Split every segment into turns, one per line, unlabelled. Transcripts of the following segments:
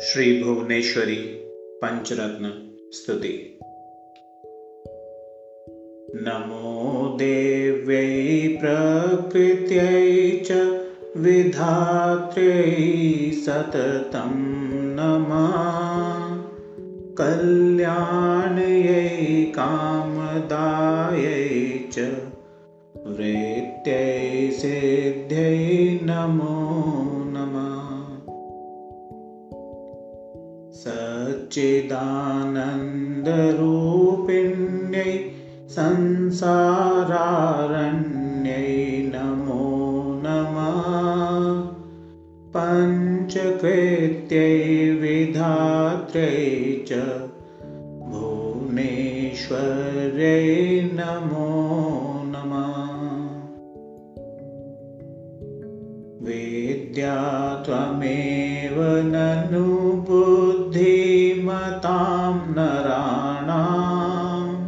श्रीभुवनेश्वरी स्तुति। नमो देव्यै प्रकृत्यै च विधात्र्यै सततं नमः। कल्याण्यै कामदायै च वृत्त्यै सिद्ध्यै नमो सच्चिदानन्दरूपिण्यै संसारारण्यै नमो नमः। पञ्चकृत्यै विधात्र्यै च भुवनेश्वर्यै नमो। वेद्या त्वमेव ननु बुद्धिमतां नराणां।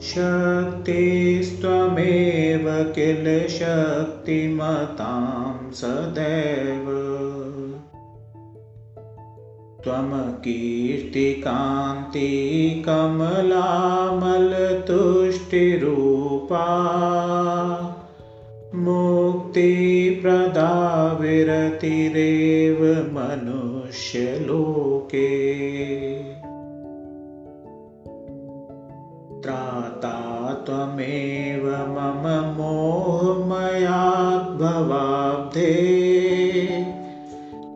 शक्तिस्त्वमेव किल शक्तिमतां सदैव। त्वमकीर्तिकान्तिकमलामलतुष्टिरूपा। मुक्तिप्रदा विरतिरेव मनुष्यलोके त्राता त्वमेव मम मोहमयाद्भवाब्धे।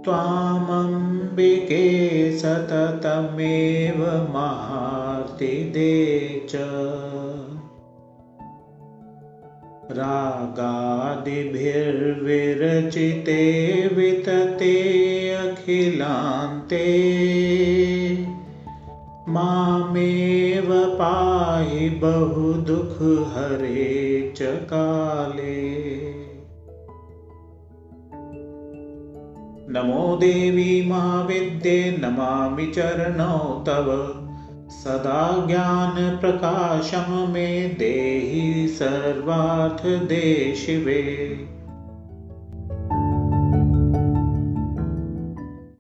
त्वामम्बिके सततमेव महार्तिदे च। रागादिभिर्विरचिते वितते अखिलान्ते मामेव पाहि बहुदुःखहरे च काले। नमो देवी महाविद्ये नमामि चरणौ तव। सदा ज्ञानप्रकाशं मे देहि सर्वार्थदे शिवे